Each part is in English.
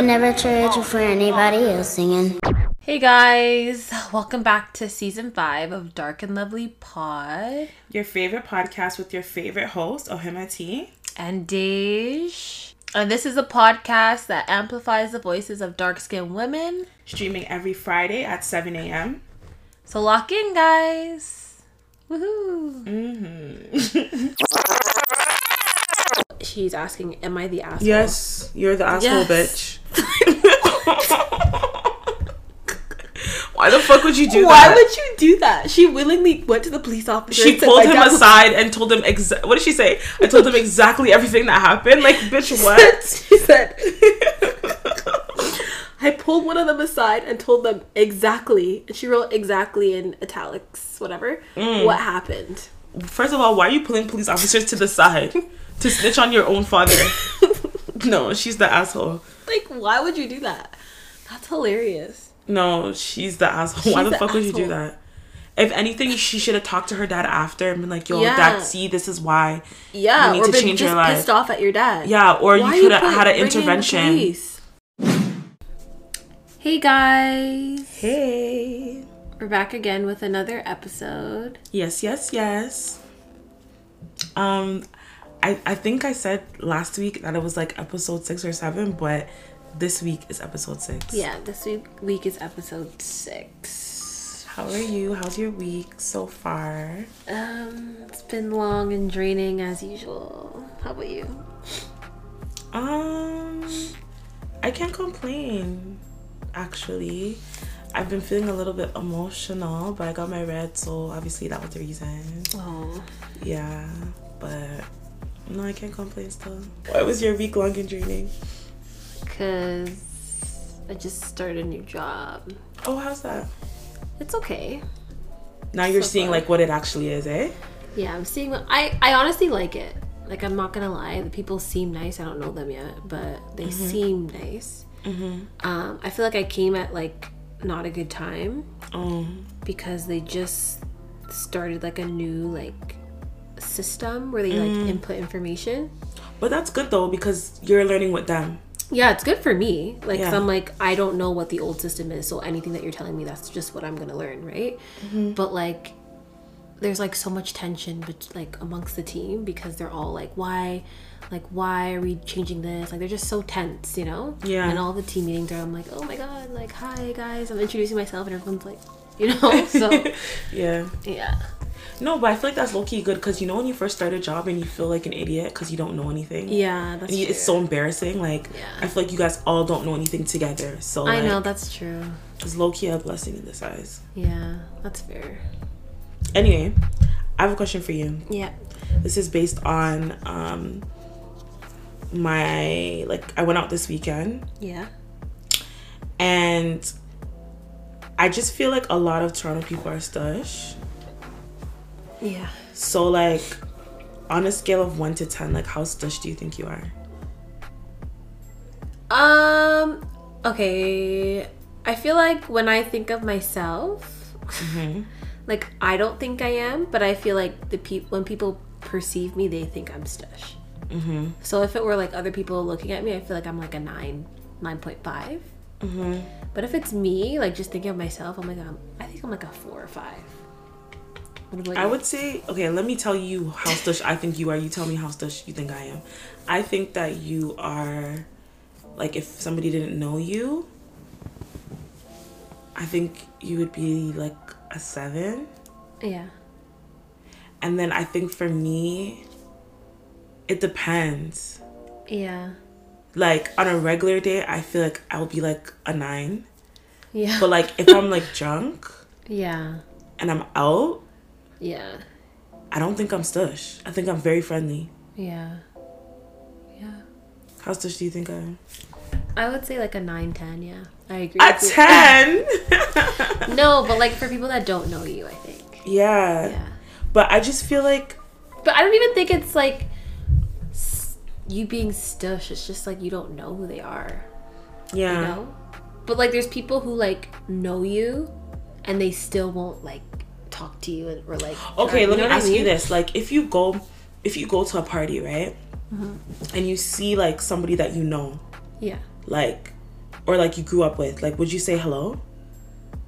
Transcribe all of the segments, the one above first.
but never trade you for anybody else singing. Hey guys, welcome back to season five of Dark and Lovely Pod. Your favorite podcast with your favorite host, Ohima T. And Dej. And this is a podcast that amplifies the voices of dark skinned women. Streaming every Friday at 7 a.m. So lock in, guys. Woohoo. Mm-hmm. She's asking, Am I the asshole? Yes, you're the asshole Yes. bitch. Why the fuck would you do Why that? Why would you do that? She willingly went to the police officer. she pulled him aside and told him exactly. what did she say? I told him exactly everything that happened. Like, bitch, what? she said I pulled one of them aside and told them exactly and she wrote exactly in italics, whatever, Mm. what happened. First of all, why are you pulling police officers to the side to snitch on your own father? no, she's the asshole. Like, why would you do that? That's hilarious. No, she's the asshole. Why the the fuck would you do that? If anything, she should have talked to her dad after and been like, "Yo, Yeah. dad, see, this is why." Yeah, You need or to been change your life. pissed off at your dad. Yeah, or Why you could have had an bringing in the intervention. Hey guys, Hey. we're back again with another episode. Yes, yes, yes. Um, I I think I said last week that it was like episode six or seven, but this week is episode six. Yeah, this week week is episode six. How are you? How's your week so far? Um, it's been long and draining as usual. How about you? Um, I can't complain. Actually, I've been feeling a little bit emotional, but I got my red, so obviously that was the reason. Oh, Yeah, but no, I can't complain still. Why was your week long and draining? cause I just started a new job. Oh, how's that? It's okay. Now you're So seeing far. like what it actually is, eh? Yeah, I'm seeing. What, I I honestly like it. Like I'm not gonna lie, the people seem nice. I don't know them yet, but they seem nice. Mhm. Um, I feel like I came at like not a good time Um, because they just started like a new like system where they like mm. input information. but that's good though because you're learning with them. Yeah, it's good for me. Like, Yeah. I'm like, I don't know what the old system is, so anything that you're telling me, that's just what I'm gonna learn, right? Mm-hmm. But like, there's like so much tension, but like amongst the team because they're all like, why, like, why are we changing this? Like, they're just so tense, you know? Yeah. And all the team meetings are, I'm like, oh my god, like, hi guys, I'm introducing myself, and everyone's like, you know? So Yeah. yeah, No, but I feel like that's low key good because you know when you first start a job and you feel like an idiot because you don't know anything. yeah, that's you- true. it's so embarrassing. Like Yeah. I feel like you guys all don't know anything together. So I like, know that's true. it's low key a blessing in disguise. Yeah, that's fair. Anyway, I have a question for you. Yeah. This is based on um my like I went out this weekend Yeah. and I just feel like a lot of Toronto people are stush. Yeah. So like on a scale of one to ten, like how stush do you think you are? Um. Okay. I feel like when I think of myself, like I don't think I am, but I feel like the people when people perceive me, they think I'm stush. Mm-hmm. So if it were like other people looking at me, I feel like I'm like a nine, nine point five. Mm-hmm. But if it's me, like just thinking of myself, I'm like I'm, I think I'm like a four or five. I would say, okay, let me tell you how stush I think you are. You tell me how stush you think I am. I think that you are, like, if somebody didn't know you, I think you would be like a seven. Yeah. And then I think for me, it depends. Yeah. Like, on a regular day, I feel like I'll be like a nine. Yeah. But, like, if I'm like drunk yeah. and I'm out, Yeah. I don't think I'm stush. I think I'm very friendly. Yeah. Yeah. How stush do you think I am? I would say like a 9 10, yeah. I agree. A 10? No, but like for people that don't know you, I think. yeah. Yeah. But I just feel like, But I don't even think it's like you being stush. It's just like you don't know who they are, yeah. you know? But like there's people who like know you and they still won't like talk to you and- or like. Okay, let me what I ask you this. Like, if you go, if you go to a party, right? Mm-hmm. And you see like somebody that you know, Yeah. like or like you grew up with, like would you say hello?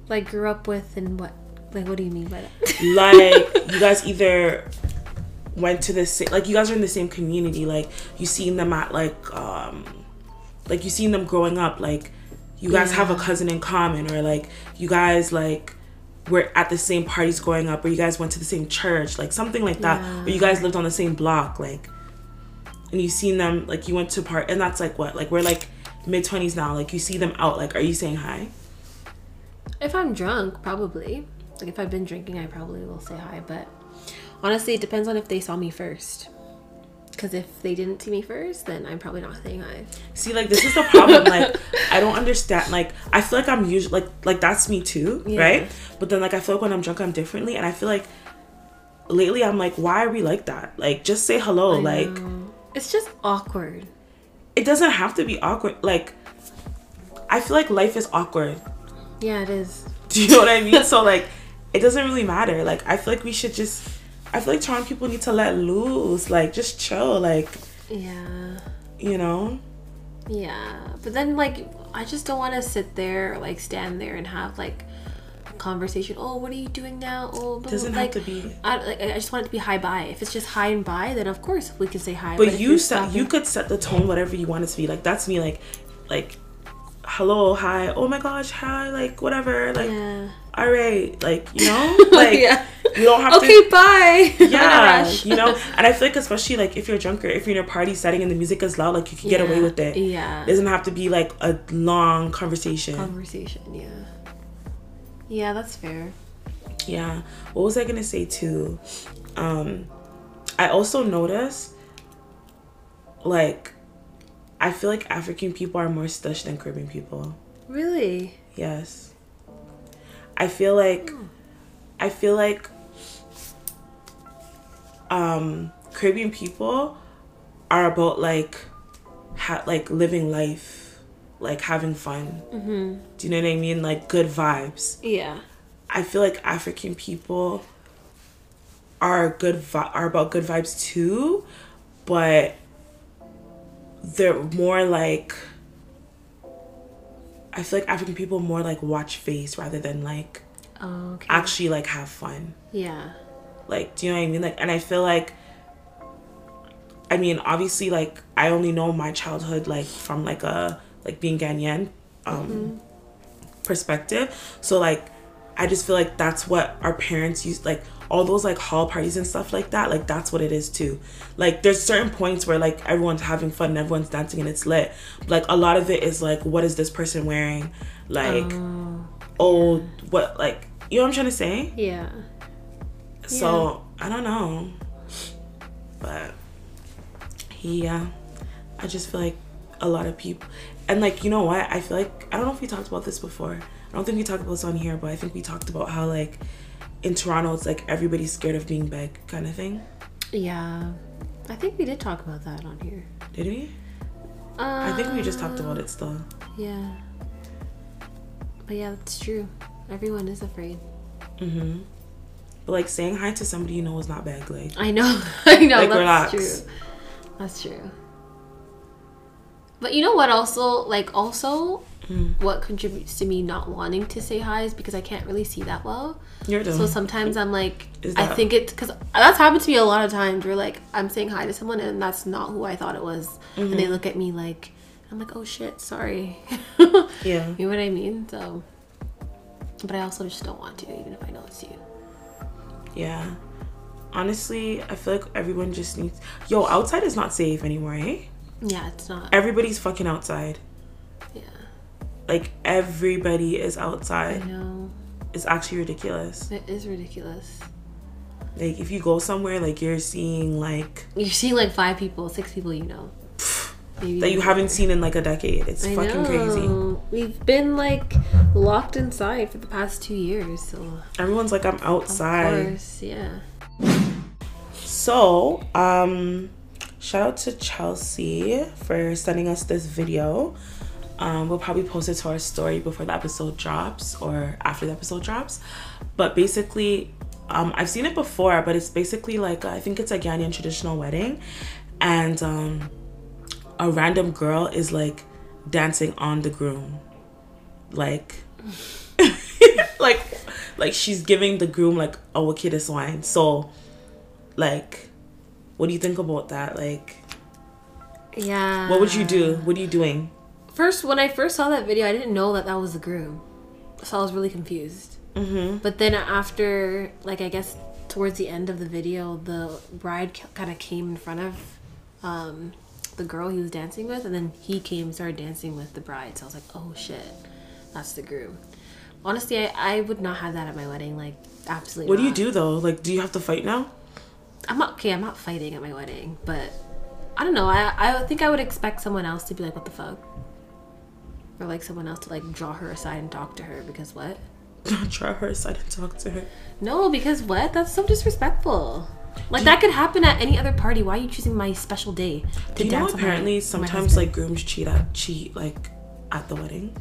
Like grew up with and what? Like what do you mean by that? Like you guys either went to the same like you guys are in the same community, like you seen them at like um like you seen them growing up, like you guys have a cousin in common or like you guys like were at the same parties growing up or you guys went to the same church, like something like that. Or you guys lived on the same block, like and you've seen them like you went to part and that's like what? Like we're like mid twenties now, like you see them out, like are you saying hi? if I'm drunk, probably. Like if I've been drinking, I probably will say hi. But honestly, it depends on if they saw me first. Because if they didn't see me first, then I'm probably not saying hi. See, like this is the problem. like I don't understand. Like I feel like I'm usually like like that's me too, Yeah. right? But then like I feel like when I'm drunk, I'm differently, and I feel like lately I'm like, why are we like that? Like just say hello. Like It's just awkward. it doesn't have to be awkward. Like I feel like life is awkward. Yeah, it is. Do you know what I mean? so like it doesn't really matter. Like I feel like we should just. I feel like Toronto people need to let loose. Like just chill. Like Yeah. you know. Yeah. But then, like, I just don't want to sit there, like, stand there and have, like, a conversation. Oh, what are you doing now? Oh, blah, Doesn't blah. have like, to be. I, like, I just want it to be hi bye. If it's just hi and bye, then of course we can say hi. but if you set stopping- you could set the tone whatever you want it to be like that's me like like hello hi oh my gosh hi like whatever like Yeah. all right like you know like yeah. you don't have Okay, to Okay, bye. A yeah you know and i feel like especially like if you're drunk or if you're in a party setting and the music is loud like you can get away with it Yeah. it doesn't have to be like a long conversation Conversation, yeah. Yeah, that's fair. yeah what was i gonna say too um i also noticed like i feel like african people are more stush than caribbean people Really? yes i feel like i feel like um caribbean people are about like ha- like living life like having fun Mm-hmm. do you know what i mean like good vibes Yeah. I feel like African people are good vi- are about good vibes too, but they're more like I feel like African people more like watch face rather than like Oh, okay. actually like have fun. yeah. Like, do you know what I mean? Like, and I feel like I mean, obviously, like I only know my childhood like from like a like being Ghanaian um perspective. So like I just feel like that's what our parents used like all those like hall parties and stuff like that, like that's what it is too. Like there's certain points where like everyone's having fun and everyone's dancing and it's lit. Like a lot of it is like what is this person wearing? Like oh what like you know what I'm trying to say? Yeah. So I don't know, but yeah, I just feel like a lot of people, and like you know what? I feel like I don't know if we talked about this before. I don't think we talked about this on here, but I think we talked about how like in Toronto it's like everybody's scared of being big kind of thing. Yeah. I think we did talk about that on here. Did we? Uh, I think we just talked about it still. Yeah. But yeah, that's true. Everyone is afraid. Mm-hmm. But like saying hi to somebody you know is not bad. Like I know. I know. Like, that's relax. true. That's true. But you know what? Also, like, also, Mm. what contributes to me not wanting to say hi is because I can't really see that well. you're dumb. So sometimes I'm like, Is I think it because that's happened to me a lot of times. Where like I'm saying hi to someone and that's not who I thought it was, and Mm-hmm. they look at me like, I'm like, oh shit, sorry. yeah. You know what I mean? So, but I also just don't want to, even if I know it's you. Yeah. Honestly, I feel like everyone just needs. Yo, outside is not safe anymore, eh? Yeah, it's not. Everybody's fucking outside. Like everybody is outside. I know. It's actually ridiculous. It is ridiculous. Like if you go somewhere, like you're seeing like You're seeing like five people, six people you know. Maybe that you more. haven't seen in like a decade. It's I fucking crazy. We've been like locked inside for the past two years, so Everyone's like I'm of outside. course, yeah. So, um, shout out to Chelsea for sending us this video. Um, we'll probably post it to our story before the episode drops or after the episode drops. But basically, um, I've seen it before, but it's basically like I think it's a Ghanaian traditional wedding, and um, a random girl is like dancing on the groom. like like like she's giving the groom like a wickedest wine. So like what do you think about that? Like Yeah. what would you do? What are you doing? First, when I first saw that video, I didn't know that that was the groom, so I was really confused. Mm-hmm. But then after, like, I guess towards the end of the video, the bride kind of came in front of um, the girl he was dancing with, and then he came and started dancing with the bride. So I was like, oh shit, that's the groom. Honestly, I, I would not have that at my wedding. Like, absolutely. What do you do though? Like do you have to fight now? I'm not okay. I'm not fighting at my wedding, but I don't know. I I think I would expect someone else to be like, "What the fuck," or like someone else to like draw her aside and talk to her because what? draw her aside and talk to her. No, because what? That's so disrespectful. Like that could happen at any other party. Why are you choosing my special day to Do you know dance? apparently my sometimes husband? like grooms cheat at cheat like at the wedding?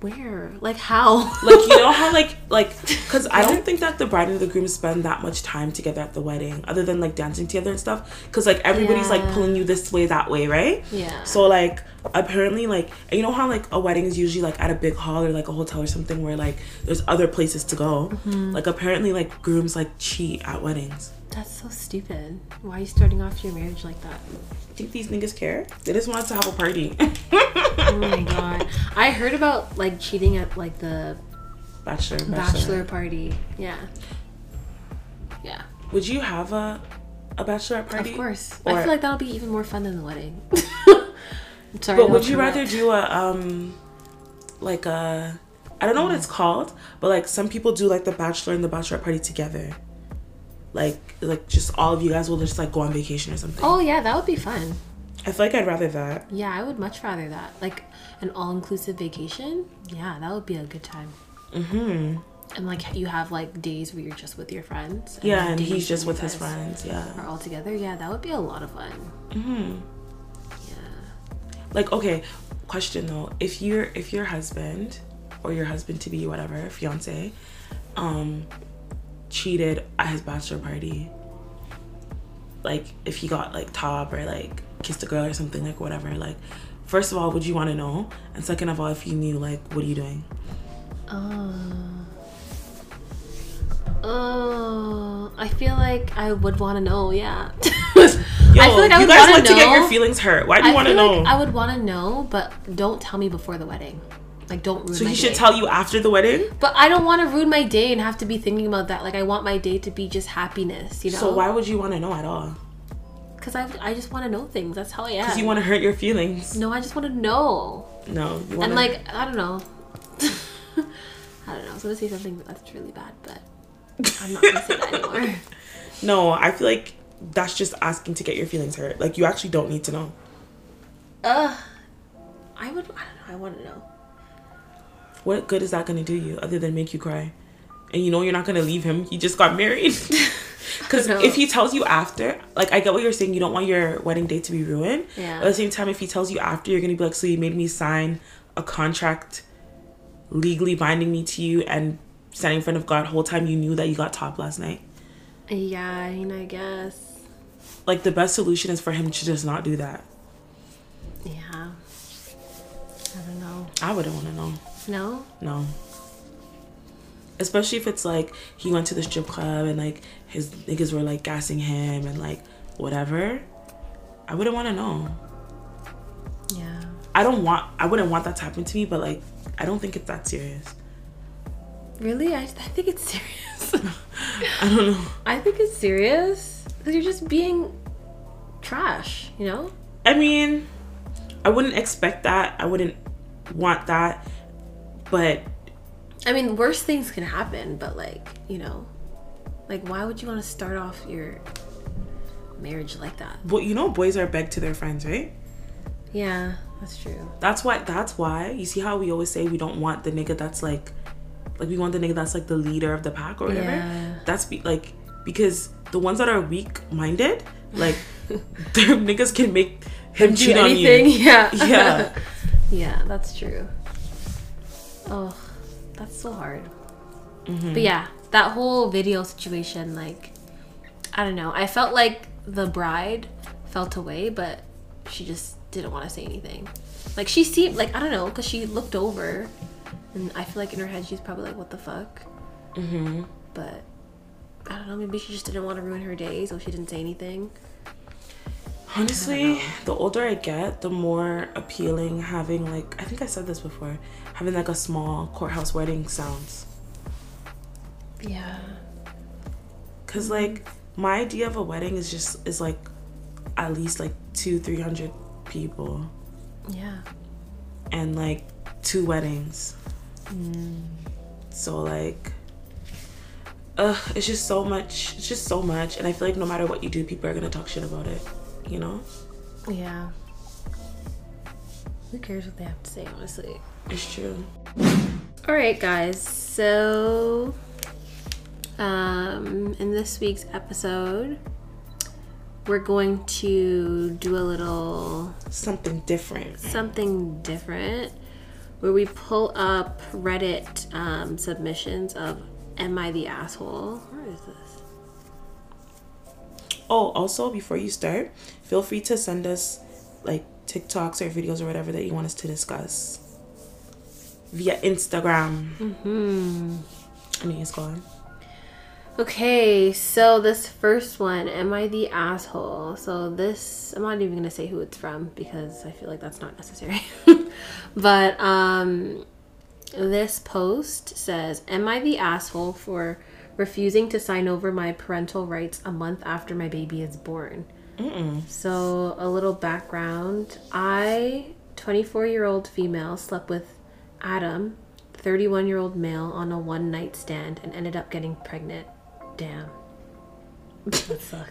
where? Like how? Like you know how like like because I don't think that the bride and the groom spend that much time together at the wedding, other than like dancing together and stuff. Because like everybody's like pulling you this way that way, right? Yeah. So like apparently like you know how like a wedding is usually like at a big hall or like a hotel or something where like there's other places to go. Mm-hmm. Like apparently like grooms like cheat at weddings. That's so stupid. Why are you starting off your marriage like that? Think these niggas care? They just wanted to have a party. Oh my god. I heard about like cheating at like the Bachelor, bachelor. bachelor party. Yeah. Yeah. Would you have a a bachelorette party? Of course. Or- I feel like that'll be even more fun than the wedding. Sorry. But would you rather do a um like a I don't know what it's called, but like some people do like the bachelor and the bachelorette party together. Like like just all of you guys will just like go on vacation or something. Oh yeah, that would be fun. I feel like I'd rather that. Yeah, I would much rather that. Like an all-inclusive vacation. Yeah, that would be a good time. Mhm. And like you have like days where you're just with your friends. Yeah, and he's just with his friends. Yeah. Are all together. Yeah, that would be a lot of fun. Mhm. Like okay, question though. If your if your husband or your husband to be whatever, fiance, um cheated at his bachelor party. Like if he got like top or like kissed a girl or something like whatever, like first of all, would you want to know? And second of all, if you knew, like what are you doing? Oh. Oh, I feel like I would want to know. Yeah. Yo, I feel like I you guys want to get your feelings hurt. Why do you want to know? like I would want to know, but don't tell me before the wedding. Like, don't ruin so he should day. tell you after the wedding. But I don't want to ruin my day and have to be thinking about that. Like, I want my day to be just happiness, you know? So why would you want to know at all? Because I, I just want to know things. That's how I am. Because you want to hurt your feelings. no, I just want to know. No, wanna, And, like, I don't know. I don't know. I was to say something that's really bad, but I'm not to say that anymore. no, I feel like that's just asking to get your feelings hurt. Like you actually don't need to know. Ugh. I would, I don't know. I want to know. What good is that gonna do you other than make you cry? And you know you're not gonna leave him. He just got married. Because if he tells you after, like I get what you're saying, you don't want your wedding day to be ruined. Yeah. But at the same time, if he tells you after, you're gonna be like, so you made me sign a contract legally binding me to you and standing in front of God whole time you knew that you got top last night. Yeah, I mean, I guess. Like the best solution is for him to just not do that. Yeah. I don't know. I wouldn't want to know. No? No. Especially if it's like he went to the strip club and like his niggas were like gassing him and like whatever. I wouldn't want to know. Yeah. I don't want. I wouldn't want that to happen to me, but like I don't think it's that serious. Really? I, I think it's serious. I don't know. I think it's serious. Because you're just being trash, you know? I mean, I wouldn't expect that. I wouldn't want that. But I mean, worse things can happen, but like, you know, like why would you want to start off your marriage like that? but you know, boys are beg to their friends, right? Yeah, that's true. That's why. That's why. You see how we always say we don't want the nigga that's like, like we want the nigga that's like the leader of the pack or whatever. Yeah. That's be like because the ones that are weak minded, like their niggas can make him cheat on anything? you. Yeah. Yeah. yeah, that's true. Oh, that's so hard. Mm-hmm. But yeah, that whole video situation, like, I don't know. I felt like the bride felt away, but she just didn't want to say anything. Like, she seemed, like, I don't know, because she looked over And I feel like in her head she's probably like, "What the fuck?" Mm-hmm. But I don't know. Maybe she just didn't want to ruin her day, so she didn't say anything. Honestly, the older I get, the more appealing having like I think I said this before, having like a small courthouse wedding sounds. Yeah. Cause like my idea of a wedding is just is like at least like two three hundred people Yeah. and like two weddings. So like, ugh, it's just so much. It's just so much, and I feel like no matter what you do, people are gonna talk shit about it. You know, Yeah. Who cares what they have to say, honestly? it's true. All right, guys. So, um, in this week's episode, we're going to do a little Something different. something different where we pull up Reddit um, submissions of Am I the Asshole? Where is this? Oh, also before you start, feel free to send us like TikToks or videos or whatever that you want us to discuss via Instagram. Hmm. I mean, it's gone. Okay, so this first one, Am I the Asshole? So this, I'm not even gonna say who it's from because I feel like that's not necessary. but um, this post says, Am I the asshole for refusing to sign over my parental rights a month after my baby is born? So, a little background I, 24 year old female, slept with Adam, 31 year old male, on a one night stand and ended up getting pregnant. Damn.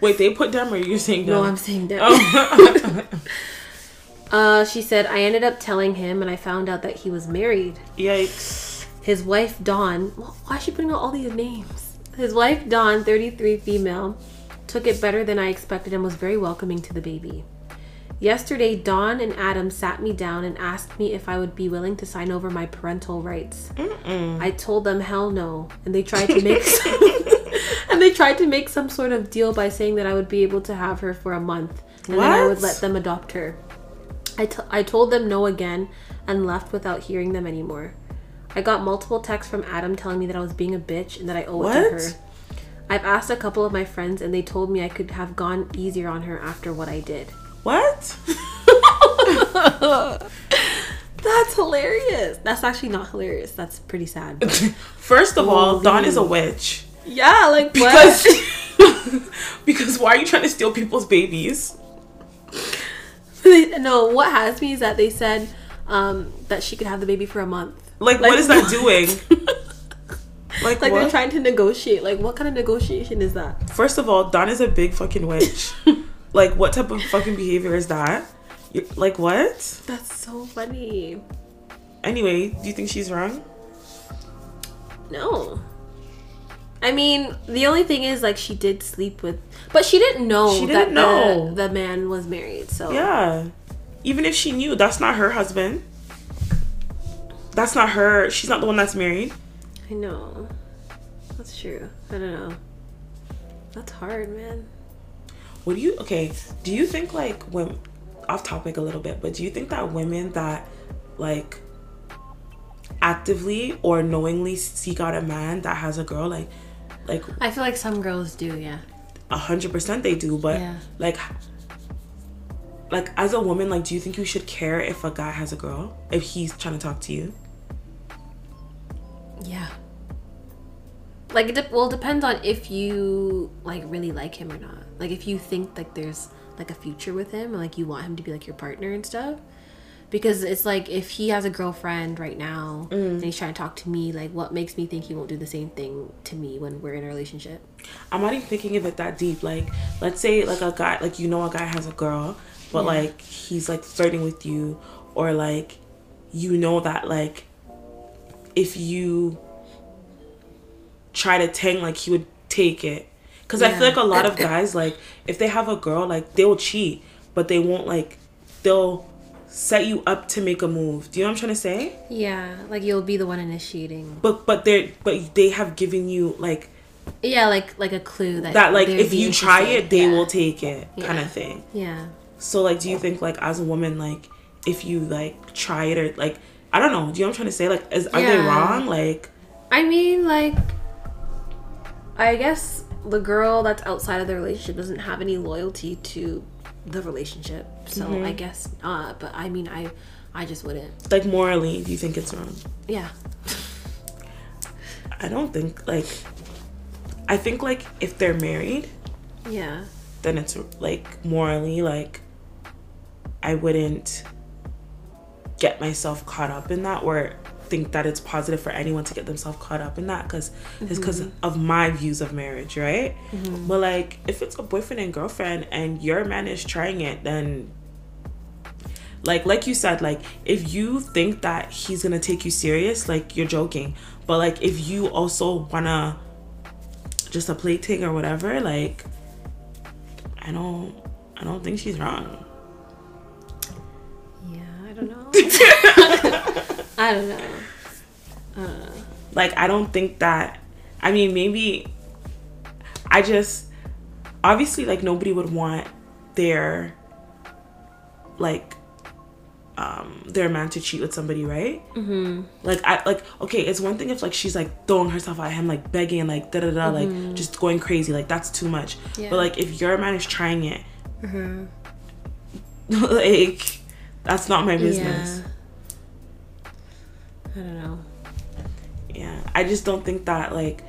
Wait, they put them or you're saying No. I'm saying that. uh, she said, I ended up telling him and I found out that he was married. Yikes. His wife, Dawn, wh- why is she putting out all these names? His wife, Dawn, 33 female, took it better than I expected and was very welcoming to the baby. Yesterday, Dawn and Adam sat me down and asked me if I would be willing to sign over my parental rights. I told them hell no, and they tried to make and they tried to make some sort of deal by saying that I would be able to have her for a month, and then I would let them adopt her. I, t- I told them no again and left without hearing them anymore. I got multiple texts from Adam telling me that I was being a bitch and that I owe it to What? her. I've asked a couple of my friends and they told me I could have gone easier on her after what I did. What? That's hilarious. That's actually not hilarious. That's pretty sad. First of all. Dawn is a witch. Yeah, like Because what? because why are you trying to steal people's babies? no, what has me is that they said um, that she could have the baby for a month. Like, Like, what is that doing? Like, Like what? they're trying to negotiate. Like what kind of negotiation is that? First of all, Dawn is a big fucking witch. like, what type of fucking behavior is that? You're, like, what? That's so funny. Anyway, do you think she's wrong? No. I mean, the only thing is like she did sleep with, but she didn't know She that didn't know. The, the man was married. So Yeah. Even if she knew, that's not her husband. That's not her. She's not the one that's married. I know. That's true. I don't know. That's hard, man. What do you okay? Do you think like when off topic a little bit, but do you think that women that like actively or knowingly seek out a man that has a girl like like I feel like some girls do, yeah. a hundred percent they do, but Yeah. like like as a woman, like do you think you should care if a guy has a girl if he's trying to talk to you? Yeah. Like it de- well it depends on if you like really like him or not. Like if you think like there's like a future with him and like you want him to be like your partner and stuff. Because it's like if he has a girlfriend right now mm. and he's trying to talk to me, like what makes me think he won't do the same thing to me when we're in a relationship? I'm not even thinking of it that deep. Like, let's say like a guy, like you know, a guy has a girl, but Yeah. like he's like flirting with you, or like you know that like if you try to tang, like he would take it. Cause I feel like a lot of guys, like if they have a girl, like they will cheat, but they won't like they'll set you up to make a move. Do you know what I'm trying to say? Yeah, like you'll be the one initiating. But but they but they have given you like Yeah, like like a clue that that like if you try it, they Yeah. will take it, kind Yeah. of thing. Yeah. So like, do you think like as a woman, like if you like try it or like I don't know. Do you know what I'm trying to say? Like, is are they wrong? Like, I mean, like, I guess the girl that's outside of the relationship doesn't have any loyalty to the relationship, so Mm-hmm. I guess not. But I mean, I, I just wouldn't. like morally, do you think it's wrong? Yeah. I don't think like. I think like if they're married, Yeah. then it's like morally like. I wouldn't get myself caught up in that or think that it's positive for anyone to get themselves caught up in that because it's because mm-hmm. of my views of marriage right mm-hmm. but like if it's a boyfriend and girlfriend and your man is trying it then like like you said like if you think that he's gonna take you serious like you're joking but like if you also wanna just a plaything or whatever like i don't i don't think she's wrong Yeah. I don't know. I don't know. like i don't think that i mean maybe i just obviously like nobody would want their like um their man to cheat with somebody right mm-hmm. like i like okay it's one thing if like she's like throwing herself at him like begging like da da da like just going crazy like that's too much Yeah. but like if your man is trying it like that's not my business Yeah. I don't know. yeah i just don't think that like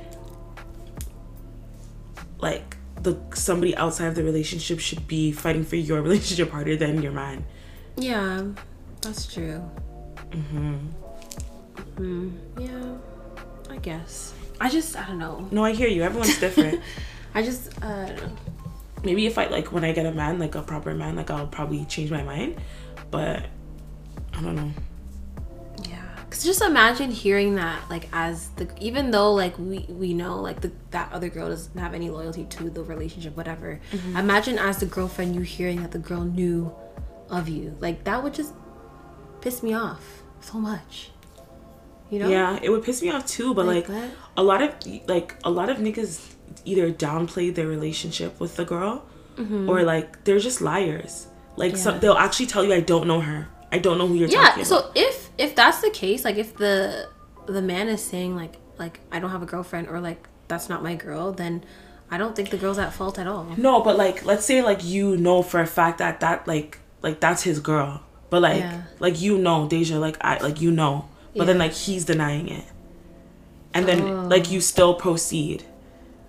like the somebody outside of the relationship should be fighting for your relationship harder than your man Yeah, that's true. Mm-hmm. Yeah, I guess. I just, I don't know. no i hear you everyone's different I just, uh, I don't know. maybe if i like when i get a man like a proper man like i'll probably change my mind but i don't know just imagine hearing that, like, as the even though like we we know like the that other girl doesn't have any loyalty to the relationship, whatever. Imagine as the girlfriend you hearing that the girl knew of you, like that would just piss me off so much. You know? yeah it would piss me off too but Like like, a lot of like a lot of niggas either downplay their relationship with the girl or like they're just liars like some Mm-hmm. They'll actually tell you i don't know her i don't know who you're yeah talking about so if if that's the case like if the the man is saying like like i don't have a girlfriend or like that's not my girl then i don't think the girl's at fault at all No, but like let's say like you know for a fact that that like like that's his girl. But like Yeah. like you know Deja like I like you know. But then like he's denying it. And then Oh. like you still proceed.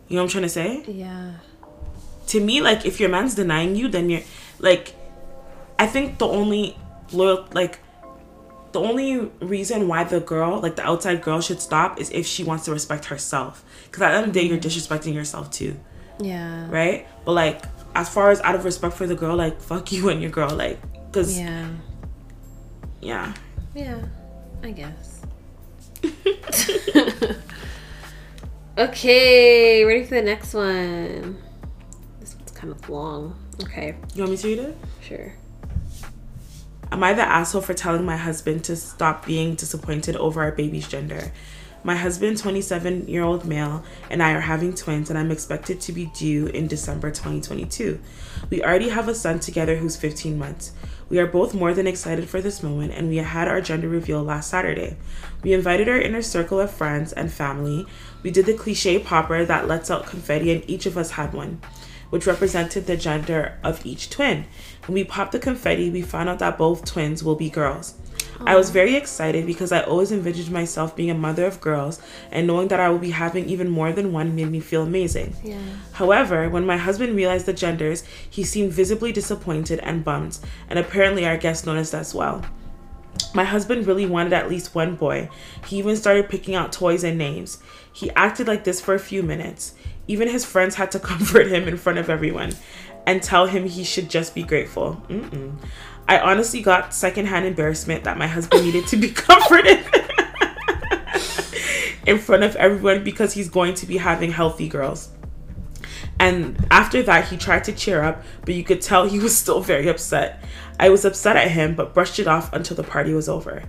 You know what I'm trying to say? yeah To me like if your man's denying you then you're like I think the only loyal like the only reason why the girl, like the outside girl, should stop is if she wants to respect herself. Because at the end of the day, you're mm-hmm. disrespecting yourself too. Yeah. Right? But like, as far as out of respect for the girl, like, fuck you and your girl, like, cause yeah, yeah. Yeah i guess. Okay ready for the next one. This one's kind of long. Okay. You want me to read it? sure Am I the asshole for telling my husband to stop being disappointed over our baby's gender? My husband, 27 year old male, and I are having twins, and I'm expected to be due in December 2022. We already have a son together who's 15 months. We are both more than excited for this moment, and we had our gender reveal last Saturday. We invited our inner circle of friends and family. We did the cliche popper that lets out confetti, and each of us had one which represented the gender of each twin. When we popped the confetti, we found out that both twins will be girls. I was very excited because I always envisioned myself being a mother of girls, and knowing that I will be having even more than one made me feel amazing. yeah However, when my husband realized the genders, he seemed visibly disappointed and bummed, and apparently our guests noticed as well. My husband really wanted at least one boy. He even started picking out toys and names. He acted like this for a few minutes. Even his friends had to comfort him in front of everyone and tell him he should just be grateful. Mm-mm. I honestly got secondhand embarrassment that my husband needed to be comforted in front of everyone because he's going to be having healthy girls. And after that, he tried to cheer up, but you could tell he was still very upset. I was upset at him, but brushed it off until the party was over.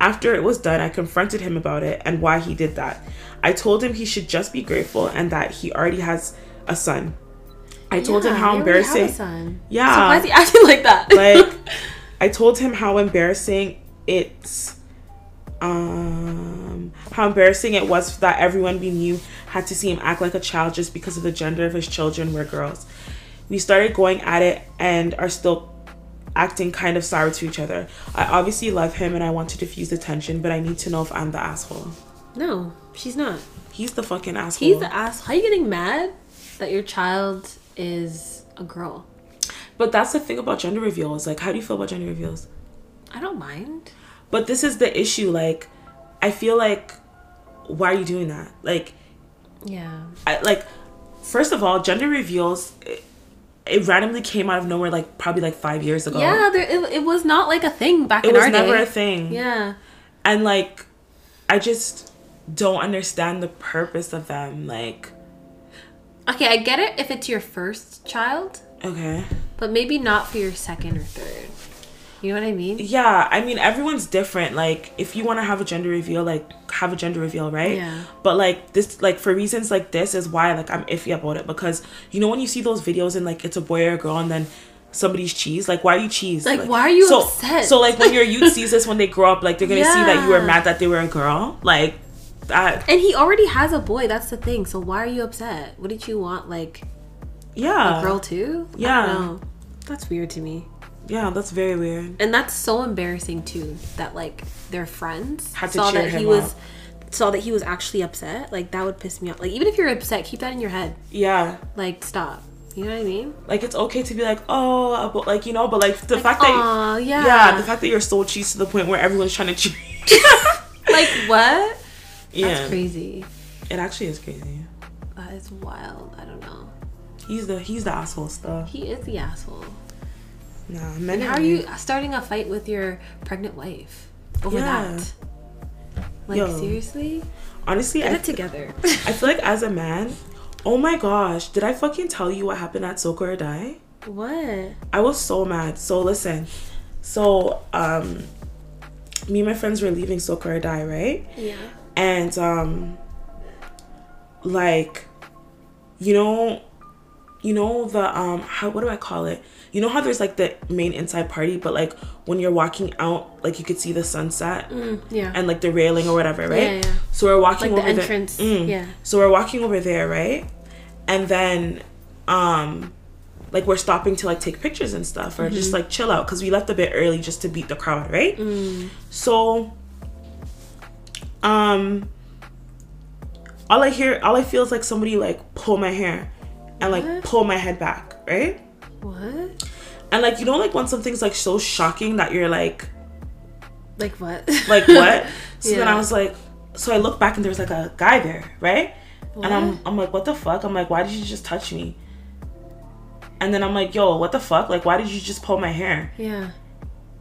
After it was done, I confronted him about it and why he did that. I told him he should just be grateful and that he already has a son. I told him how you have a embarrassing. son. Yeah. so why is he acting like that Like, I told him how embarrassing it's Um, how embarrassing it was that everyone we knew had to see him act like a child just because of the gender of his children were girls. We started going at it and are still acting kind of sour to each other. I obviously love him and I want to diffuse the tension, but I need to know if I'm the asshole. No, she's not. He's the fucking asshole. He's the ass. How are you getting mad that your child is a girl? but that's the thing about gender reveals. Like, how do you feel about gender reveals? I don't mind. But this is the issue. Like, I feel like, why are you doing that? Like, Yeah. I, like, first of all, gender reveals. It, it randomly came out of nowhere, like probably like five years ago. Yeah, there, it, it was not like a thing back it in was never a thing. Yeah. and like, I just don't understand the purpose of them. Like, Okay, I get it if it's your first child, okay, but maybe not for your second or third. You know what I mean? yeah. I mean, everyone's different. Like, if you want to have a gender reveal, like have a gender reveal, right? Yeah. But like this, like for reasons like this, is why like I'm iffy about it because you know when you see those videos and like it's a boy or a girl and then somebody's cheese like why are you cheese Like, why are you so, upset? so like when your youth sees this when they grow up like they're gonna see that you were mad that they were a girl like that And he already has a boy. That's the thing. So why are you upset? What did you want? Like yeah a girl too? Yeah. That's weird to me. yeah that's very weird And that's so embarrassing too. That like their friends Had to saw that he was up. saw that he was actually upset. Like that would piss me off. Like even if you're upset, keep that in your head. yeah Like stop. You know what I mean? like it's okay to be like oh but like you know but like the fact that yeah. yeah the fact that you're so cheese to the point where everyone's trying to cheat. like what? Yeah That's crazy. it actually is crazy That is wild. I don't know. he's the he's the asshole stuff He is the asshole. nah men how are you starting a fight with your pregnant wife over Yeah. that? Like Yo. seriously? honestly Get I, it together. I feel like as a man oh my gosh did i fucking tell you what happened at Soca or Die what? I was so mad. So listen, so um, me and my friends were leaving Soca or Die, right? Yeah. And um, like, you know, you know the um, how what do I call it? You know how there's like the main inside party, but like when you're walking out, like you could see the sunset Yeah. and like the railing or whatever, right? Yeah, yeah. So we're walking Like the over entrance, There. Mm. yeah. So we're walking over there, right? And then, um, like we're stopping to like take pictures and stuff, or just Mm-hmm. like chill out because we left a bit early just to beat the crowd, right? Mm. So, um, all I hear, all I feel is like somebody like pull my hair and like What? pull my head back, right? what? And like you know, like when something's like so shocking that you're like, Like what? like what? So then I was like, so I look back and there's like a guy there, right? And I'm, I'm like, what the fuck? I'm like, why did you just touch me? And then I'm like, yo, what the fuck? Like, why did you just pull my hair? yeah.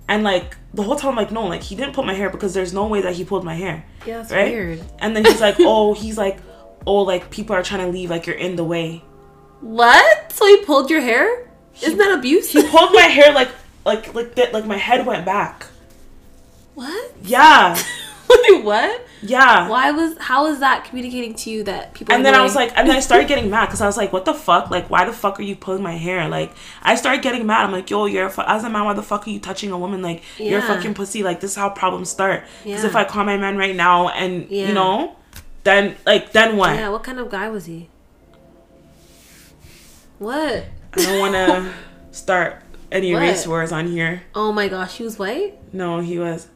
And like the whole time, I'm like, no, like he didn't pull my hair because there's no way that he pulled my hair, Yeah, that's right? weird. And then he's like, oh, he's like, oh, like people are trying to leave, like you're in the way. What? So he pulled your hair? Isn't that abuse? He pulled my hair like, like, like that, like my head went back. what? Yeah, what? yeah. Why was how is that communicating to you that people? And then I was like, and then I started getting mad because I was like, what the fuck? Like, why the fuck are you pulling my hair? Like, I started getting mad. I'm like, yo, you're fu- as a man, why the fuck are you touching a woman? Like, you're a fucking pussy. Like, this is how problems start. Because Yeah. if I call my man right now and Yeah. you know, then like, then what? yeah. What kind of guy was he? What? I don't want to start any What? race wars on here. Oh my gosh, he was white. No, he was.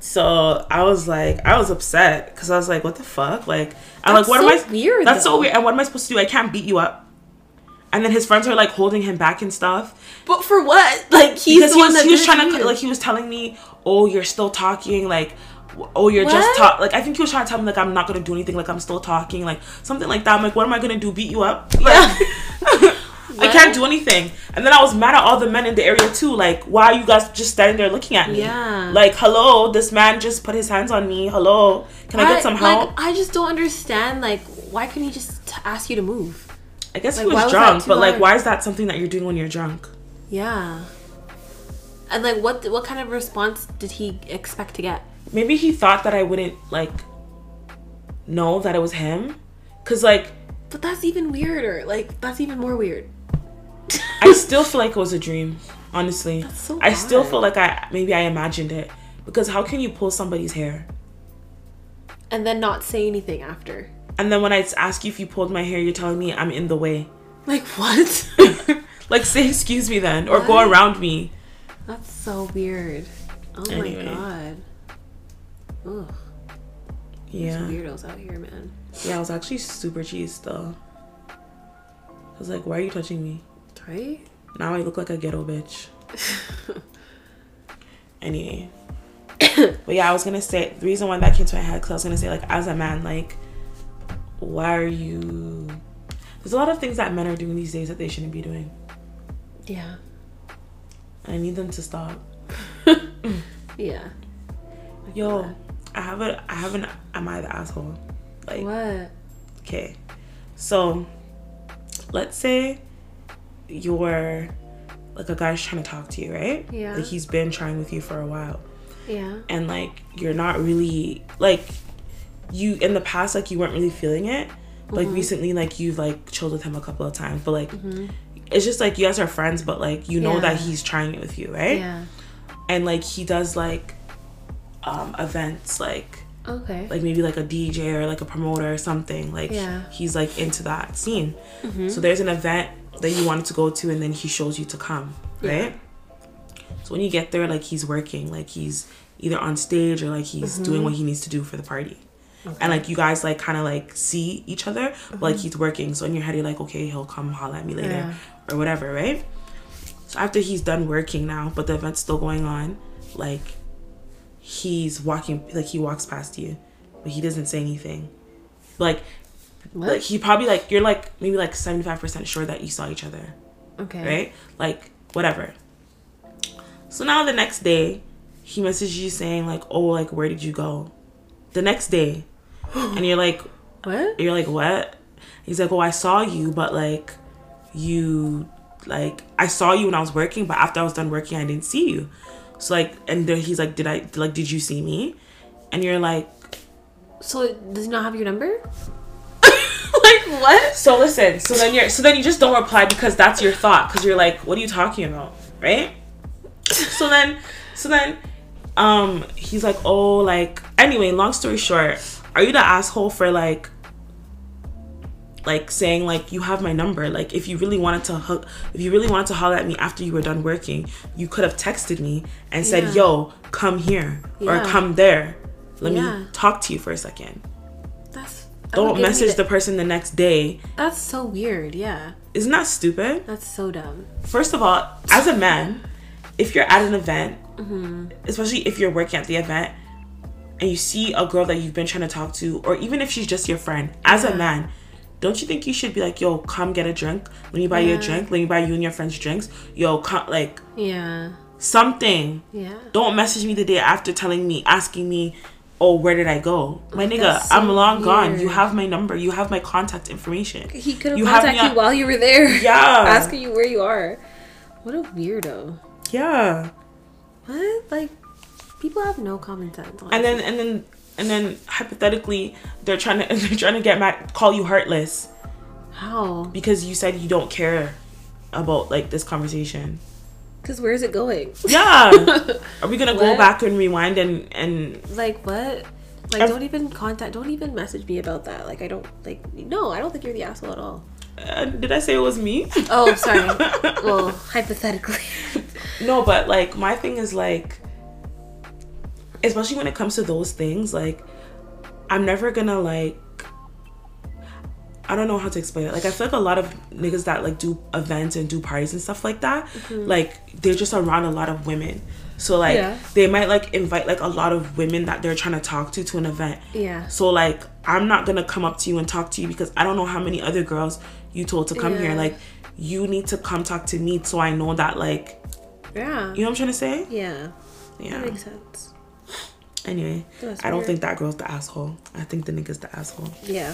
So I was like, I was upset because I was like, what the fuck? Like, I'm like, what so am I? weird, That's though. so weird. And what am I supposed to do? I can't beat you up. And then his friends are like holding him back and stuff. but for what? Like he's because the he one was, he was trying to like he was telling me oh you're still talking like oh you're just What? talk like i think he was trying to tell me like i'm not gonna do anything like i'm still talking like something like that i'm like what am i gonna do beat you up like, i can't do anything and then i was mad at all the men in the area too like why are you guys just standing there looking at me Yeah. like hello this man just put his hands on me hello can i get some help Like, I just don't understand. Like, why couldn't he just t- ask you to move? i guess like, he was was drunk but like why is that something that you're doing when you're drunk Yeah. And like, what what kind of response did he expect to get? maybe he thought that i wouldn't like know that it was him because like But that's even weirder. Like, that's even more weird. I still feel like it was a dream, honestly. so I still feel like I maybe I imagined it Because how can you pull somebody's hair? And then not say anything after. And then when I ask you if you pulled my hair, you're telling me I'm in the way. Like what? like say excuse me then, or go around me. That's so weird. Oh Anyway. my god. Ugh. Yeah. There's weirdos out here, man. Yeah, I was actually super cheesed though. I was like, why are you touching me? Right? Now I look like a ghetto bitch. anyway. but yeah, I was gonna say the reason why that came to my head because I was gonna say like as a man, like, why are you? There's a lot of things that men are doing these days that they shouldn't be doing. Yeah. I need them to stop. Yeah. Yo, I have a, I have an, am I the asshole? Like, What? okay, so let's say you're like a guy's trying to talk to you, right? Yeah. Like he's been trying with you for a while. Yeah. and like you're not really like you in the past like you weren't really feeling it Mm-hmm. like recently like you've like chilled with him a couple of times but like it's just like you guys are friends but like you know Yeah. that he's trying it with you right Yeah. and like he does like um events like Okay. like maybe like a DJ or like a promoter or something like Yeah. he's like into that scene Mm-hmm. so there's an event that you wanted to go to and then he shows you to come Yeah. right so when you get there like he's working like he's either on stage or like he's Mm-hmm. doing what he needs to do for the party and like you guys like kind of like see each other but like he's working so in your head you're like okay he'll come holler at me later Mm-hmm. Yeah. or whatever right so after he's done working now but the event's still going on like he's walking like he walks past you but he doesn't say anything like what? like he probably like you're like maybe like 75% sure that you saw each other okay. right like whatever so now the next day he messages you saying like oh like where did you go the next day and you're like What? you're like what he's like oh i saw you but like you like i saw you when i was working but after i was done working i didn't see you so like and then he's like did i like did you see me and you're like So does he not have your number? Like what? So listen, so then you're so then you just don't reply because that's your thought because you're like, what are you talking about, right? So then, so then, um, he's like, oh, like anyway. Long story short, are you the asshole for like, like saying like you have my number? Like if you really wanted to hook, if you really wanted to holler at me after you were done working, you could have texted me and said, Yeah. yo, come here or come there. Let Yeah. me talk to you for a second. That's that would Don't message the person the next day. That's so weird. Yeah. Isn't that stupid? That's so dumb. First of all, as a man, if you're at an event, Mm-hmm. especially if you're working at the event, and you see a girl that you've been trying to talk to, or even if she's just your friend, as a man, don't you think you should be like, yo, come get a drink? Let me buy you a drink. Let me buy you and your friends drinks. Yo, come, like Yeah. something. Yeah. Don't message me the day after telling me, asking me, oh, where did I go? My nigga, so I'm long gone. You have my number. You have my contact information. He could have You have me contacted you while you were there. Yeah. Asking you where you are. What a weirdo. Yeah. What? Like, people have no common sense. and then and then and then hypothetically they're trying to they're trying to get mad call you heartless how? because you said you don't care about like this conversation Because where is it going? yeah are we gonna go back and rewind and and Like what? Like I've- don't even contact. Don't even message me about that. Like I don't like. No, I don't think you're the asshole at all. uh, did i say it was me Oh, sorry. well, hypothetically. no but like my thing is like especially when it comes to those things like i'm never gonna like I don't know how to explain it. Like I feel like a lot of niggas that like do events and do parties and stuff like that, mm-hmm. like they're just around a lot of women. So like Yeah. they might like invite like a lot of women that they're trying to talk to to an event. Yeah. So like I'm not gonna come up to you and talk to you because I don't know how many other girls you told to come here. Like you need to come talk to me so I know that like Yeah. you know what I'm trying to say? Yeah. Yeah. That makes sense. Anyway, I don't think that girl's the asshole. I think the nigga's the asshole. Yeah.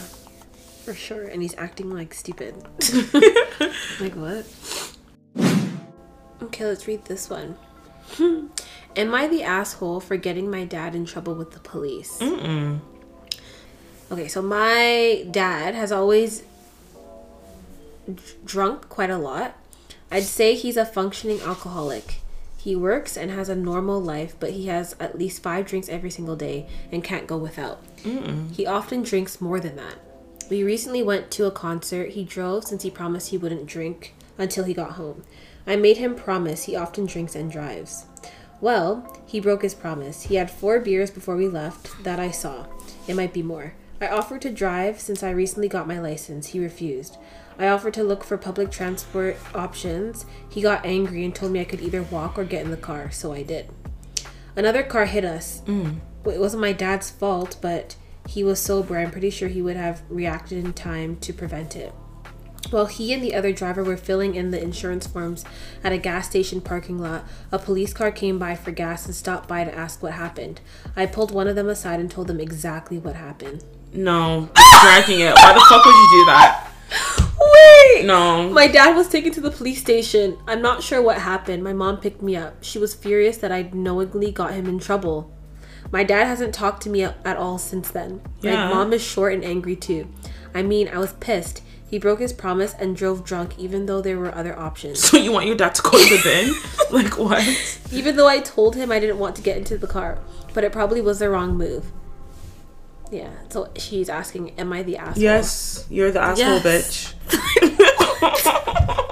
For sure. And he's acting like stupid. like what? Okay, let's read this one. Am I the asshole for getting my dad in trouble with the police? Mm-mm. Okay, so my dad has always drunk quite a lot. I'd say he's a functioning alcoholic. He works and has a normal life, but he has at least five drinks every single day and can't go without. Mm. He often drinks more than that. We recently went to a concert. He drove since he promised he wouldn't drink until he got home. I made him promise he often drinks and drives. Well, he broke his promise. He had four beers before we left that I saw. It might be more. I offered to drive since I recently got my license. He refused. I offered to look for public transport options. He got angry and told me I could either walk or get in the car, so I did. Another car hit us. Well, It wasn't my dad's fault, but he was sober. I'm pretty sure he would have reacted in time to prevent it. While he and the other driver were filling in the insurance forms at a gas station parking lot, a police car came by for gas and stopped by to ask what happened. I pulled one of them aside and told them exactly what happened. No, dragging it. Why the fuck would you do that? Wait! No. My dad was taken to the police station. I'm not sure what happened. My mom picked me up. She was furious that I knowingly got him in trouble. My dad hasn't talked to me at all since then. Yeah. My mom is short and angry too. I mean, I was pissed. He broke his promise and drove drunk even though there were other options. So you want your dad to go to the bin? like what? Even though I told him I didn't want to get into the car, but it probably was the wrong move. Yeah, so she's asking, Am I the asshole? Yes, you're the asshole, Yes. bitch.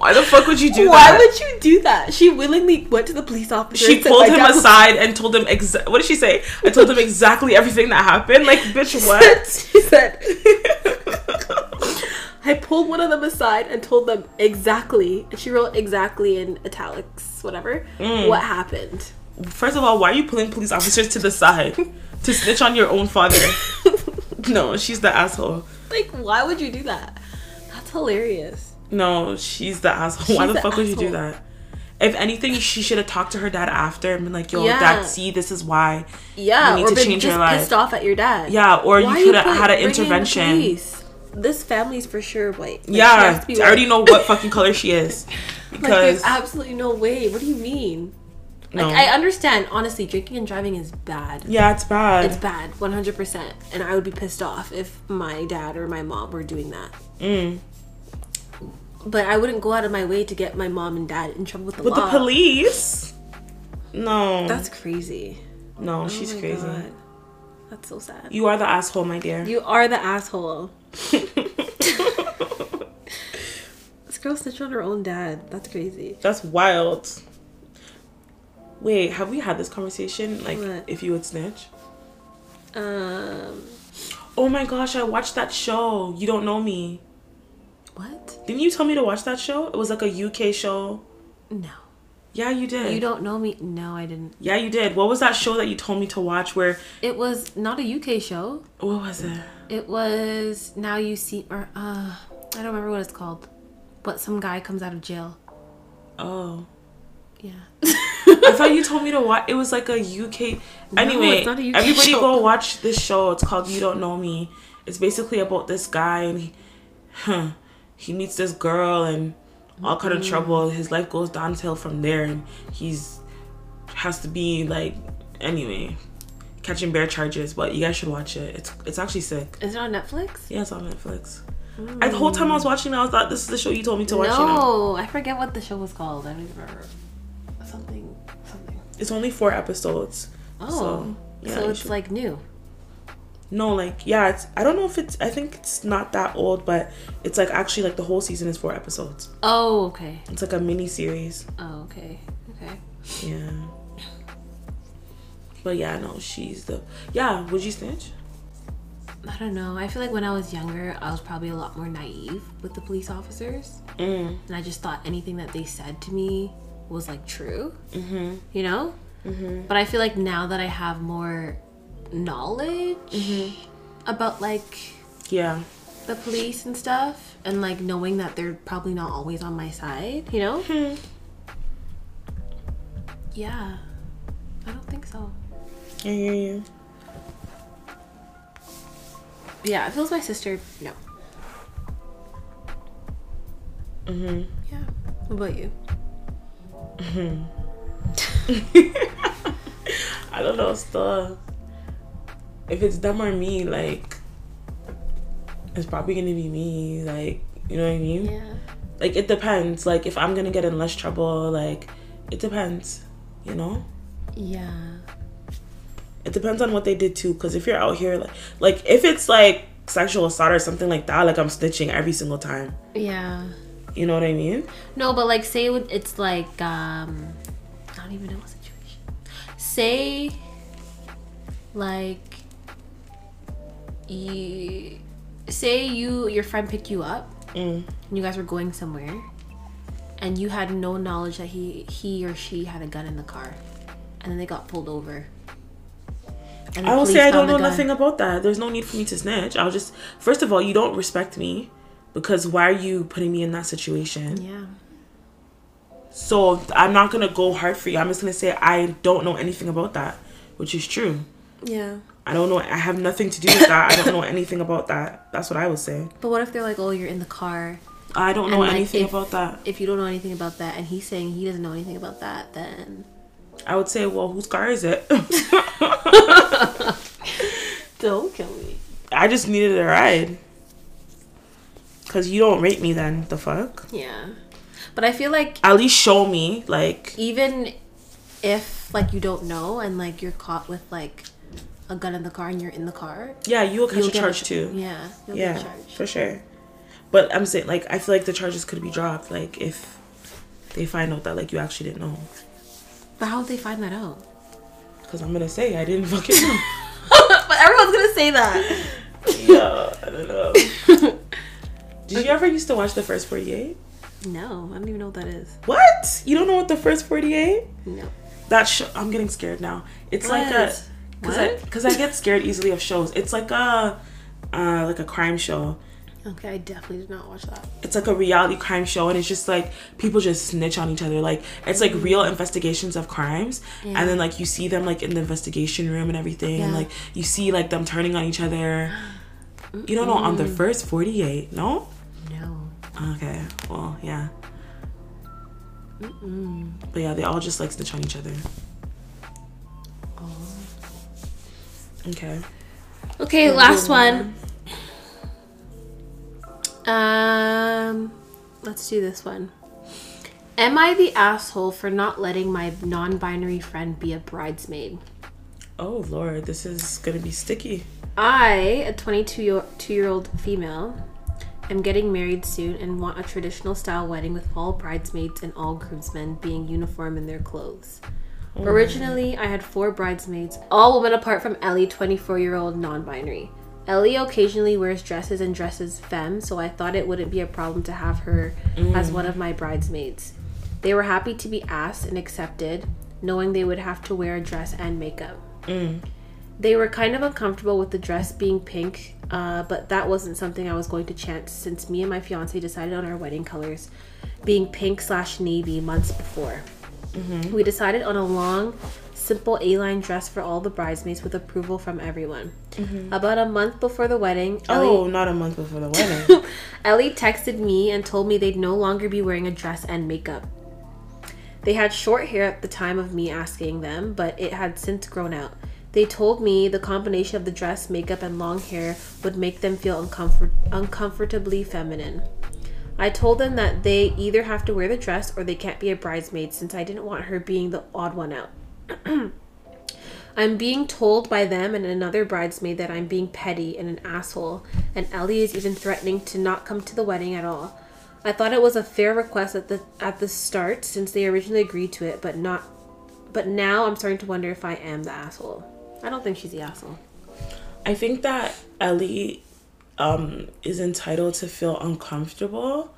Why the fuck would you do Why that? Why would you do that? She willingly went to the police officer. she pulled him dad was aside and told him exa- what did she say? I told him exactly everything that happened. Like, bitch, what? she said, I pulled one of them aside and told them exactly, and she wrote exactly in italics, whatever, Mm. what happened. First of all, why are you pulling police officers to the side to snitch on your own father? no, she's the asshole. Like, why would you do that? That's hilarious. No, she's the asshole. Why the the fuck would you do that? If anything, she should have talked to her dad after and been like, "Yo, Yeah. dad, see, this is why." Yeah, You need or to change your life. pissed off at your dad. Yeah, or Why you could have had an bringing in the intervention. This family's for sure white. Like, Yeah, has to be I already know what fucking color she is Like, because there's absolutely no way. What do you mean? no. Like, I understand. Honestly, drinking and driving is bad. yeah, it's bad. It's bad, 100%. And I would be pissed off if my dad or my mom were doing that. Mm. But I wouldn't go out of my way to get my mom and dad in trouble with the With law. the police? No, That's crazy. no, Oh she's crazy. God. That's so sad. You are the asshole, my dear. You are the asshole. This girl snitched on her own dad. That's crazy. That's wild. Wait, have we had this conversation? Like, What? if you would snitch? Um, Oh my gosh, I watched that show. You don't know me. What? Didn't you tell me to watch that show? It was like a UK show. No. Yeah, you did. You don't know me? No, I didn't. Yeah, you did. What was that show that you told me to watch? Where It was not a UK show. what was it? It was Now You See, or, uh, I don't remember what it's called. But some guy comes out of jail. Oh, Yeah. I thought you told me to watch. It was like a UK. Anyway, it's not a UK everybody show. go watch this show. It's called You Don't Know Me. It's basically about this guy and he, huh, he meets this girl and all kind of mm. trouble. His life goes downhill from there, and he's has to be like anyway catching bear charges. But you guys should watch it. It's it's actually sick. Is it on Netflix? Yeah, it's on Netflix. I, the whole time I hmm. was watching, it, I was thought this is the show you told me to watch. You know? No, I forget what the show was called. I don't even remember. Something, something. It's only four episodes. Oh, So, so, yeah, you it's should- like new. No, like yeah, it's I don't know if it's I think it's not that old, but it's like actually like the whole season is four episodes. Oh, okay. It's like a mini series. Oh, okay. Okay. Yeah. But yeah, no, she's the yeah. Would you snitch? I don't know. I feel like when I was younger, I was probably a lot more naive with the police officers, Mm. and I just thought anything that they said to me was like true. Mm-hmm. You know. Mm-hmm. But I feel like now that I have more knowledge about like Yeah. the police and stuff, and like knowing that they're probably not always on my side, you know. Yeah, I don't think so. Yeah, yeah, yeah. Yeah, if it was my sister, no. mm-hmm Yeah. What about you? mm-hmm I don't know. Still, if it's them or me, like it's probably gonna be me. Like you know what I mean? Yeah. Like it depends. Like if I'm gonna get in less trouble, like it depends. You know. Yeah. It depends on what they did too. Because if you're out here, like, like if it's like sexual assault or something like that, like I'm snitching every single time. Yeah. You know what I mean? No, but like say it- it's like um I don't even know what situation. Say like you say you your friend picked you up Mm. and you guys were going somewhere and you had no knowledge that he he or she had a gun in the car and then they got pulled over. I will say I don't know gun. nothing about that. There's no need for me to snitch. I'll just first of all, you don't respect me because why are you putting me in that situation? Yeah. So I'm not gonna go hard for you. I'm just gonna say I don't know anything about that, which is true. Yeah. I don't know. I have nothing to do with that. I don't know anything about that. That's what I would say. But what if they're like, "Oh, you're in the car." I don't know And, like, anything if- about that. If you don't know anything about that and he's saying he doesn't know anything about that, then I would say, well, whose car is it? don't kill me. I just needed a ride. Cause you don't rate me then. The fuck? Yeah. But I feel like At least show me. Like even if like you don't know and like you're caught with like a gun in the car and you're in the car, yeah, you will catch you'll a get charge ch- too. Yeah, you'll yeah, for sure. But I'm saying like I feel like the charges could be dropped like if they find out that like you actually didn't know. But how would they find that out? Cause I'm gonna say I didn't fucking know. but everyone's gonna say that. yeah, I don't know. Did you ever used to watch the first 48? No, I don't even know what that is. What? You don't know what the first 48? No. That show. I'm getting scared now. It's like a What? Because I because I get scared easily of shows. It's like a uh like a crime show. Okay, I definitely did not watch that. It's like a reality crime show, and it's just like people just snitch on each other. Like it's like real investigations of crimes, Mm. Yeah. and then like you see them like in the investigation room and everything, and like you see like them turning on each other. You don't know on the first 48, no? No. Okay, well, yeah. But yeah, they all just like snitch on each other. Okay. Okay, last one. Um, let's do this one. Am I the asshole for not letting my non-binary friend be a bridesmaid? Oh lord, this is gonna be sticky. I, a 22 year, two year old female, am getting married soon and want a traditional style wedding with all bridesmaids and all groomsmen being uniform in their clothes. Originally, I had four bridesmaids, all women apart from Ellie, 24 year old non binary. Ellie occasionally wears dresses and dresses femme, so I thought it wouldn't be a problem to have her as one of my bridesmaids. They were happy to be asked and accepted, knowing they would have to wear a dress and makeup. They were kind of uncomfortable with the dress being pink, uh, but that wasn't something I was going to chance since me and my fiance decided on our wedding colors being pink slash navy months before. Mm-hmm. We decided on a long, simple A line dress for all the bridesmaids with approval from everyone. Mm-hmm. About a month before the wedding, oh, Ellie, Oh, not a month before the wedding. Ellie texted me and told me they'd no longer be wearing a dress and makeup. They had short hair at the time of me asking them, but it had since grown out. They told me the combination of the dress, makeup, and long hair would make them feel uncomfort- uncomfortably feminine. I told them that they either have to wear the dress or they can't be a bridesmaid since I didn't want her being the odd one out. I'm being told by them and another bridesmaid that I'm being petty and an asshole, and Ellie is even threatening to not come to the wedding at all. I thought it was a fair request at the at the start since they originally agreed to it, but not but now I'm starting to wonder if I am the asshole. I don't think she's the asshole. I think that Ellie um, is entitled to feel uncomfortable,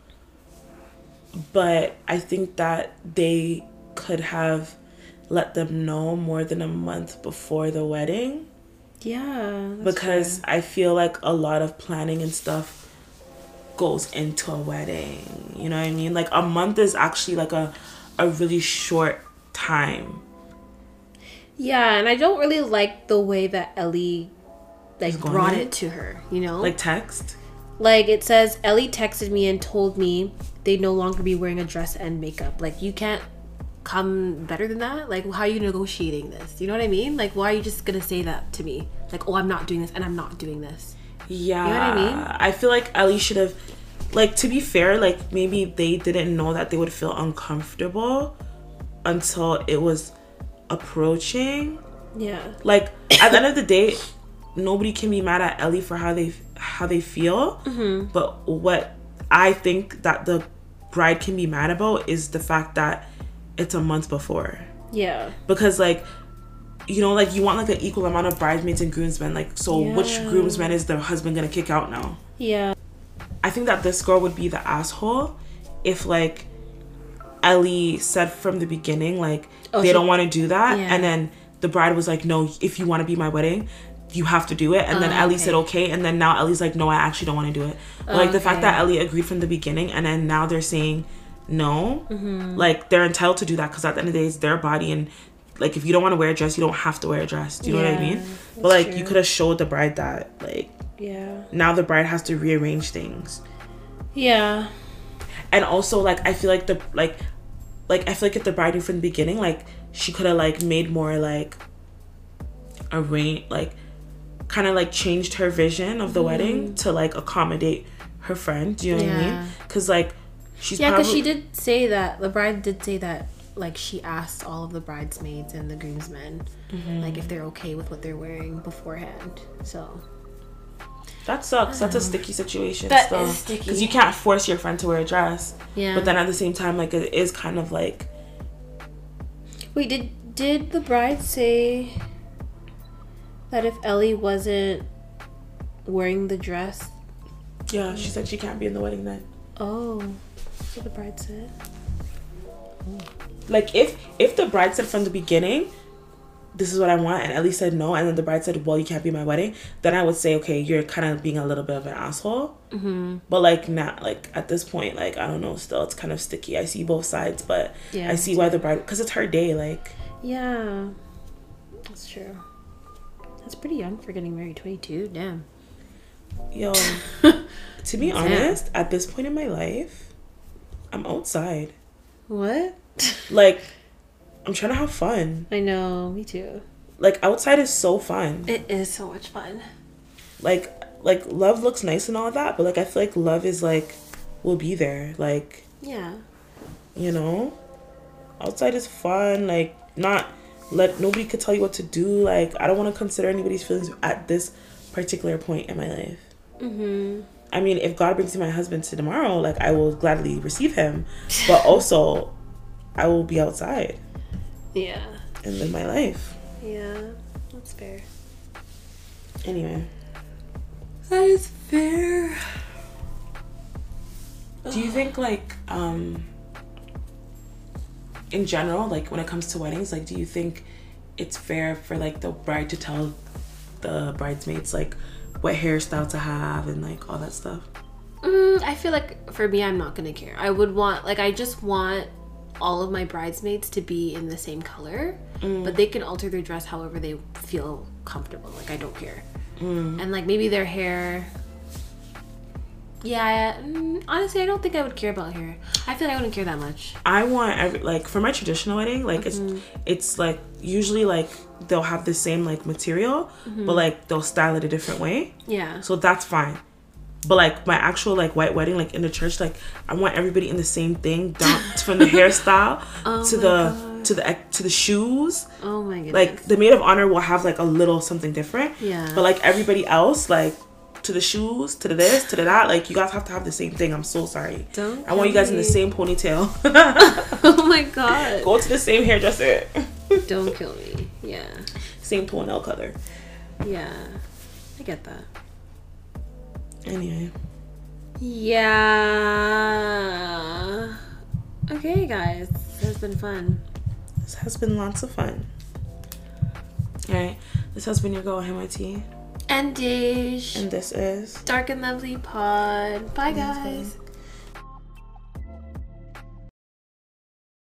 but I think that they could have let them know more than a month before the wedding Yeah. because I feel like a lot of planning and stuff goes into a wedding. You know what I mean? Like a month is actually like a a really short time. Yeah, and I don't really like the way that Ellie like going brought it to her, you know? Like text. Like it says, Ellie texted me and told me they'd no longer be wearing a dress and makeup. Like you can't come better than that. Like how are you negotiating this? You know what I mean? Like why are you just gonna say that to me? Like oh I'm not doing this and I'm not doing this. Yeah. You know what I mean? I feel like Ellie should have like to be fair, like maybe they didn't know that they would feel uncomfortable until it was approaching. Yeah. Like at the end of the day, nobody can be mad at Ellie for how they how they feel. Mm-hmm. But what I think that the bride can be mad about is the fact that it's a month before. Yeah. Because like you know, like you want like an equal amount of bridesmaids and groomsmen. Like, so which Yeah. groomsman is the husband gonna kick out now? Yeah. I think that this girl would be the asshole if like Ellie said from the beginning like Oh, they don't want to do that, Yeah. and then the bride was like, "No, if you want to be my wedding." You have to do it, and then Oh, Ellie okay. said okay, and then now Ellie's like, no, I actually don't want to do it. But, like the fact that Ellie agreed from the beginning, and then now they're saying no, Mm-hmm. like they're entitled to do that because at the end of the day, it's their body, and like if you don't want to wear a dress, you don't have to wear a dress. Do you know what I mean? But like you could have showed the bride that like Yeah. now the bride has to rearrange things Yeah. and also like i feel like the like like i feel like if the bride knew from the beginning like she could have like made more like arrange like kind of like changed her vision of the wedding to like accommodate her friend do you know what i Mm-hmm. Mean because like she's Yeah, because probably she did say that the bride did say that like she asked all of the bridesmaids and the groomsmen like if they're okay with what they're wearing beforehand. So that sucks that's a sticky situation That still is sticky. because you can't force your friend to wear a dress yeah. but then at the same time like it is kind of like wait, did did the bride say that if Ellie wasn't wearing the dress? yeah she said she can't be in the wedding then Oh, what the bride said. like if if the bride said from the beginning this is what i want and ellie said no and then the bride said well you can't be my wedding then i would say okay you're kind of being a little bit of an asshole Mm-hmm. but like not like at this point like i don't know still it's kind of sticky i see both sides but Yeah. i see why the bride because it's her day like Yeah, that's true. That's pretty young for getting married. Twenty two. Damn. yo to be honest at this point in my life i'm outside What? like i'm trying to have fun I know. Me too. like outside is so fun It is so much fun. like like love looks nice and all that but like i feel like love is like will be there like Yeah. you know outside is fun like not let nobody could tell you what to do like i don't want to consider anybody's feelings at this particular point in my life Mm-hmm. i mean if god brings me my husband to tomorrow like i will gladly receive him but also i will be outside Yeah. and live my life Yeah. That's fair. anyway That is fair. Do you think like um in general, like when it comes to weddings, like do you think it's fair for like the bride to tell the bridesmaids like what hairstyle to have and like all that stuff? Mm, I feel like for me, I'm not gonna care. I would want like I just want all of my bridesmaids to be in the same color, but they can alter their dress however they feel comfortable. Like I don't care, and like maybe their hair. Yeah, mm, honestly, I don't think I would care about hair. I feel like I wouldn't care that much. I want every like for my traditional wedding, like it's it's like usually like they'll have the same like material, but like they'll style it a different way. Yeah. So that's fine. But like my actual like white wedding, like in the church, like I want everybody in the same thing, down from the hairstyle Oh to the God. to the to the shoes. Oh my goodness. Like the maid of honor will have like a little something different. Yeah. But like everybody else, like to the shoes, to the this, to the that, like you guys have to have the same thing. I'm so sorry. Don't I want you guys in the same ponytail. oh my god. Go to the same hairdresser. Don't kill me. Yeah. same toenail color. Yeah. I get that. Anyway. Yeah. Okay, guys. This has been fun. This has been lots of fun. Alright. This has been your girl MIT. And Dish. And this is Dark and Lovely Pod. Bye, guys.